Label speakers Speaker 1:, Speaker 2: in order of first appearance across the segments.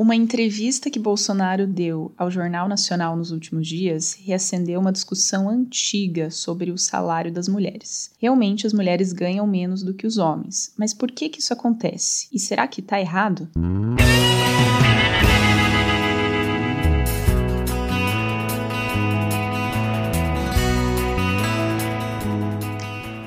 Speaker 1: Uma entrevista que Bolsonaro deu ao Jornal Nacional nos últimos dias reacendeu uma discussão antiga sobre o salário das mulheres. Realmente as mulheres ganham menos do que os homens, mas por que que isso acontece? E será que está errado?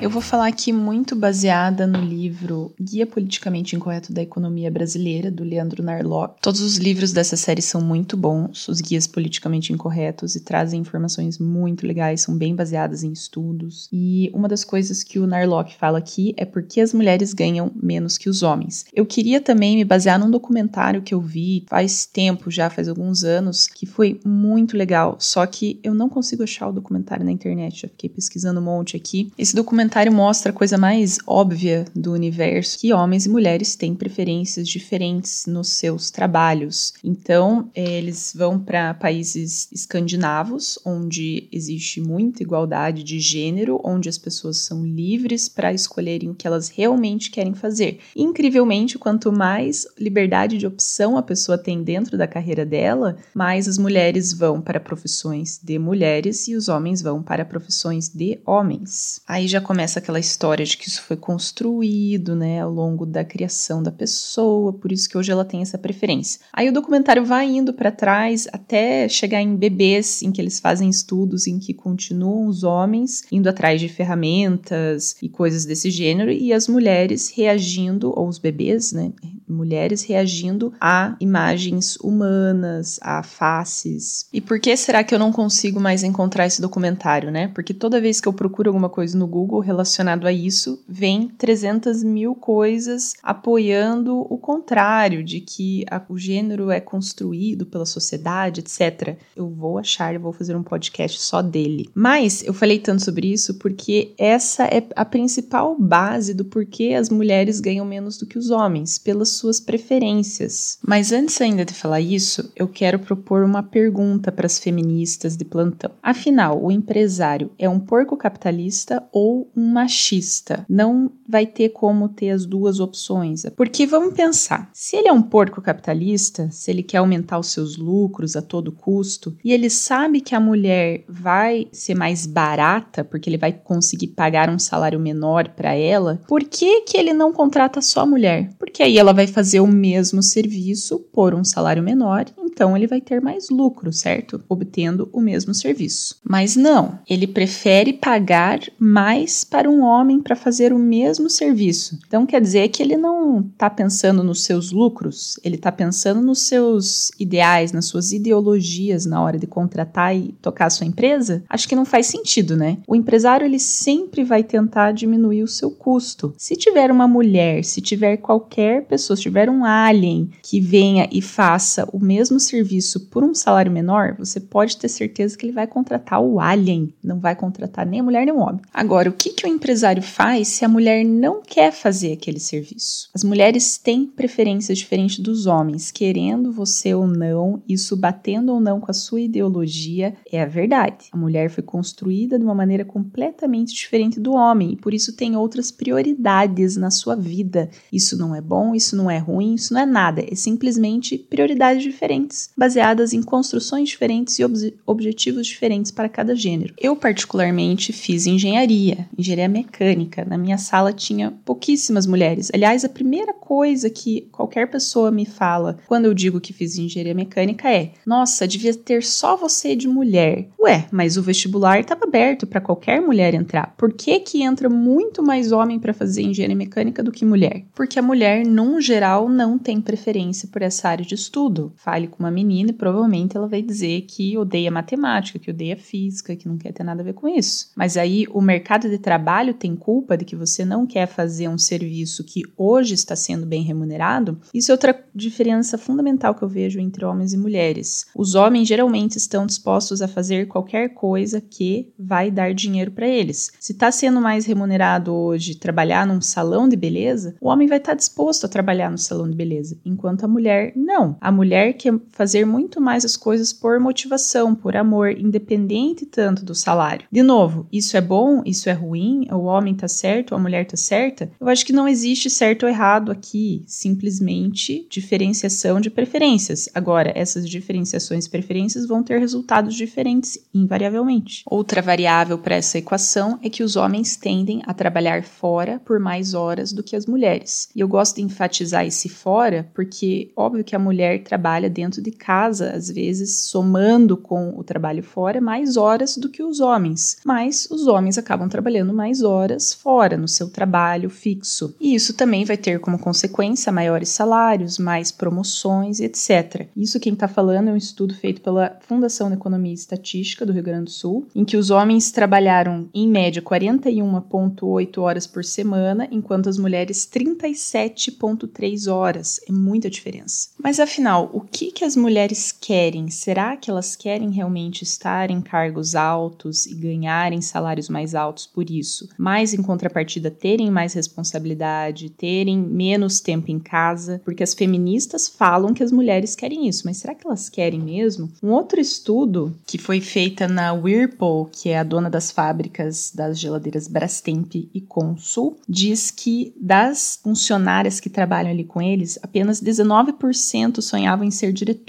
Speaker 1: Eu vou falar aqui muito baseada no livro Guia Politicamente Incorreto da Economia Brasileira, do Leandro Narlock. Todos os livros dessa série são muito bons, os guias politicamente incorretos, e trazem informações muito legais, são bem baseadas em estudos. E uma das coisas que o Narlock fala aqui é porque as mulheres ganham menos que os homens. Eu queria também me basear num documentário que eu vi faz tempo já, faz alguns anos, que foi muito legal, só que eu não consigo achar o documentário na internet, já fiquei pesquisando um monte aqui. Esse documentário documentário mostra a coisa mais óbvia do universo, que homens e mulheres têm preferências diferentes nos seus trabalhos. Então, eles vão para países escandinavos, onde existe muita igualdade de gênero, onde as pessoas são livres para escolherem o que elas realmente querem fazer. Incrivelmente, quanto mais liberdade de opção a pessoa tem dentro da carreira dela, mais as mulheres vão para profissões de mulheres e os homens vão para profissões de homens. Aí já começa começa aquela história de que isso foi construído, né, ao longo da criação da pessoa, por isso que hoje ela tem essa preferência. Aí o documentário vai indo para trás até chegar em bebês, em que eles fazem estudos em que continuam os homens indo atrás de ferramentas e coisas desse gênero e as mulheres reagindo, ou os bebês, né, mulheres reagindo a imagens humanas, a faces. E por que será que eu não consigo mais encontrar esse documentário, né? Porque toda vez que eu procuro alguma coisa no Google relacionado a isso, vem 300 mil coisas apoiando o contrário, de que a, o gênero é construído pela sociedade, etc. Eu vou achar, eu vou fazer um podcast só dele. Mas eu falei tanto sobre isso porque essa é a principal base do porquê as mulheres ganham menos do que os homens, pelas suas preferências. Mas antes ainda de falar isso, eu quero propor uma pergunta para as feministas de plantão. Afinal, o empresário é um porco capitalista ou um machista? Não vai ter como ter as duas opções. Porque vamos pensar, se ele é um porco capitalista, se ele quer aumentar os seus lucros a todo custo, e ele sabe que a mulher vai ser mais barata, porque ele vai conseguir pagar um salário menor para ela, por que que ele não contrata só a mulher? Porque aí ela vai vai fazer o mesmo serviço por um salário menor, então ele vai ter mais lucro, certo? Obtendo o mesmo serviço. Mas não, ele prefere pagar mais para um homem para fazer o mesmo serviço. Então quer dizer que ele não está pensando nos seus lucros, ele está pensando nos seus ideais, nas suas ideologias na hora de contratar e tocar a sua empresa? Acho que não faz sentido, né? O empresário ele sempre vai tentar diminuir o seu custo. Se tiver uma mulher, se tiver qualquer pessoa se tiver um alien que venha e faça o mesmo serviço por um salário menor, você pode ter certeza que ele vai contratar o alien, não vai contratar nem a mulher nem o homem. Agora, o que, que o empresário faz se a mulher não quer fazer aquele serviço? As mulheres têm preferências diferentes dos homens, querendo você ou não, isso batendo ou não com a sua ideologia, é a verdade. A mulher foi construída de uma maneira completamente diferente do homem e por isso tem outras prioridades na sua vida. Isso não é bom, isso não é ruim, isso não é nada, é simplesmente prioridades diferentes, baseadas em construções diferentes e ob objetivos diferentes para cada gênero. Eu, particularmente, fiz engenharia, engenharia mecânica. Na minha sala tinha pouquíssimas mulheres. Aliás, a primeira coisa que qualquer pessoa me fala quando eu digo que fiz engenharia mecânica é: nossa, devia ter só você de mulher. Ué, mas o vestibular estava aberto para qualquer mulher entrar. Por que, que entra muito mais homem para fazer engenharia mecânica do que mulher? Porque a mulher, num geral, não tem preferência por essa área de estudo. Fale com uma menina e provavelmente ela vai dizer que odeia matemática, que odeia física, que não quer ter nada a ver com isso. Mas aí o mercado de trabalho tem culpa de que você não quer fazer um serviço que hoje está sendo bem remunerado? Isso é outra diferença fundamental que eu vejo entre homens e mulheres. Os homens geralmente estão dispostos a fazer qualquer coisa que vai dar dinheiro para eles. Se está sendo mais remunerado hoje trabalhar num salão de beleza, o homem vai estar tá disposto a trabalhar no salão de beleza, enquanto a mulher não. A mulher que fazer muito mais as coisas por motivação, por amor, independente tanto do salário. De novo, isso é bom, isso é ruim, o homem tá certo, a mulher tá certa? Eu acho que não existe certo ou errado aqui, simplesmente diferenciação de preferências. Agora, essas diferenciações e preferências vão ter resultados diferentes, invariavelmente. Outra variável para essa equação é que os homens tendem a trabalhar fora por mais horas do que as mulheres. E eu gosto de enfatizar esse fora porque, óbvio que a mulher trabalha dentro de casa, às vezes somando com o trabalho fora, mais horas do que os homens. Mas os homens acabam trabalhando mais horas fora, no seu trabalho fixo. E isso também vai ter como consequência maiores salários, mais promoções, etc. Isso quem está falando é um estudo feito pela Fundação de Economia e Estatística do Rio Grande do Sul, em que os homens trabalharam em média 41,8 horas por semana, enquanto as mulheres 37,3 horas. É muita diferença. Mas afinal, o que, que as mulheres querem? Será que elas querem realmente estar em cargos altos e ganharem salários mais altos por isso? Mas em contrapartida, terem mais responsabilidade, terem menos tempo em casa? Porque as feministas falam que as mulheres querem isso, mas será que elas querem mesmo? Um outro estudo que foi feita na Whirlpool, que é a dona das fábricas das geladeiras Brastemp e Consul, diz que das funcionárias que trabalham ali com eles, apenas 19% sonhavam em ser diretoras,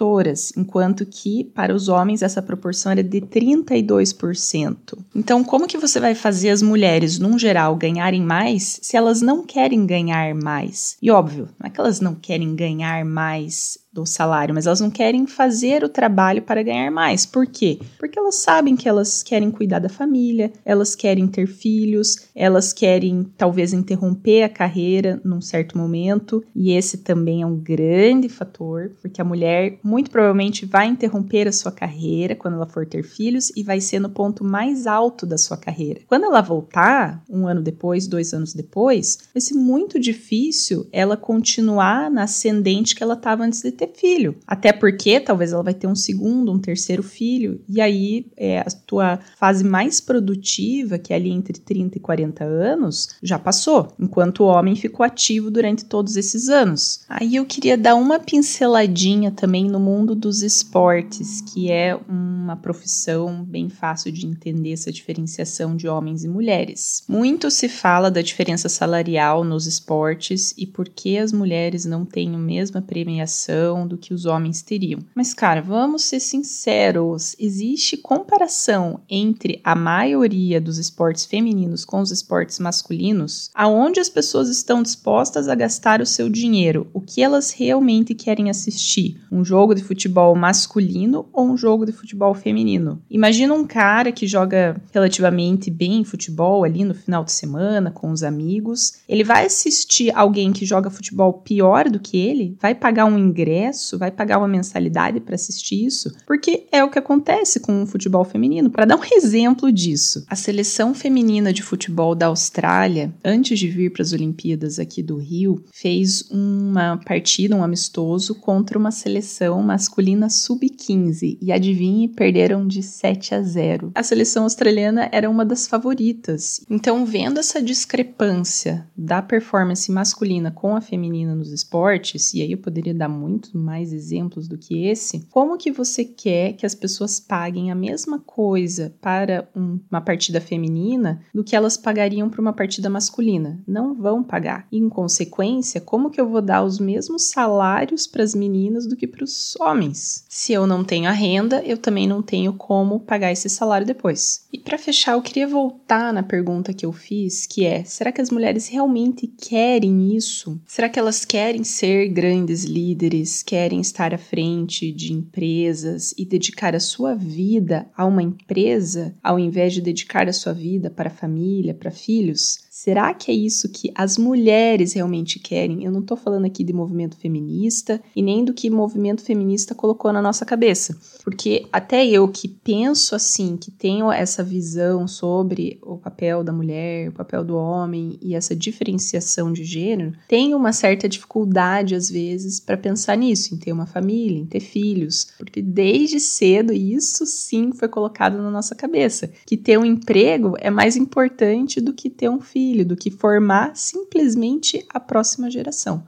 Speaker 1: enquanto que para os homens essa proporção era de 32%. Então, como que você vai fazer as mulheres, num geral, ganharem mais se elas não querem ganhar mais? E óbvio, não é que elas não querem ganhar mais do salário, mas elas não querem fazer o trabalho para ganhar mais. Por quê? Porque elas sabem que elas querem cuidar da família, elas querem ter filhos, elas querem talvez interromper a carreira num certo momento, e esse também é um grande fator, porque a mulher muito provavelmente vai interromper a sua carreira quando ela for ter filhos e vai ser no ponto mais alto da sua carreira. Quando ela voltar, um ano depois, dois anos depois, vai ser muito difícil ela continuar na ascendente que ela estava antes de ter ter filho. Até porque talvez ela vai ter um segundo, um terceiro filho, e aí é, a tua fase mais produtiva, que é ali entre 30 e 40 anos, já passou, enquanto o homem ficou ativo durante todos esses anos. Aí eu queria dar uma pinceladinha também no mundo dos esportes, que é uma profissão bem fácil de entender essa diferenciação de homens e mulheres. Muito se fala da diferença salarial nos esportes e por que as mulheres não têm a mesma premiação do que os homens teriam. Mas, cara, vamos ser sinceros: existe comparação entre a maioria dos esportes femininos com os esportes masculinos, aonde as pessoas estão dispostas a gastar o seu dinheiro, o que elas realmente querem assistir? Um jogo de futebol masculino ou um jogo de futebol feminino? Imagina um cara que joga relativamente bem futebol ali no final de semana com os amigos. Ele vai assistir alguém que joga futebol pior do que ele? Vai pagar um ingresso? Ingresso, vai pagar uma mensalidade para assistir isso, porque é o que acontece com o futebol feminino. Para dar um exemplo disso, a seleção feminina de futebol da Austrália, antes de vir para as Olimpíadas aqui do Rio, fez uma partida, um amistoso contra uma seleção masculina sub-15 e adivinhe, perderam de 7 a 0. A seleção australiana era uma das favoritas. Então, vendo essa discrepância da performance masculina com a feminina nos esportes, e aí eu poderia dar muito mais exemplos do que esse, como que você quer que as pessoas paguem a mesma coisa para um, uma partida feminina do que elas pagariam para uma partida masculina? Não vão pagar. Em consequência, como que eu vou dar os mesmos salários para as meninas do que para os homens? Se eu não tenho a renda, eu também não tenho como pagar esse salário depois. E para fechar, eu queria voltar na pergunta que eu fiz, que é: será que as mulheres realmente querem isso? Será que elas querem ser grandes líderes, querem estar à frente de empresas e dedicar a sua vida a uma empresa, ao invés de dedicar a sua vida para a família, para filhos? Será que é isso que as mulheres realmente querem? Eu não estou falando aqui de movimento feminista e nem do que movimento feminista colocou na nossa cabeça, porque até eu que penso assim, que tenho essa visão sobre o papel da mulher, o papel do homem e essa diferenciação de gênero, tenho uma certa dificuldade às vezes para pensar nisso, em ter uma família, em ter filhos, porque desde cedo isso sim foi colocado na nossa cabeça, que ter um emprego é mais importante do que ter um filho filho do que formar simplesmente a próxima geração.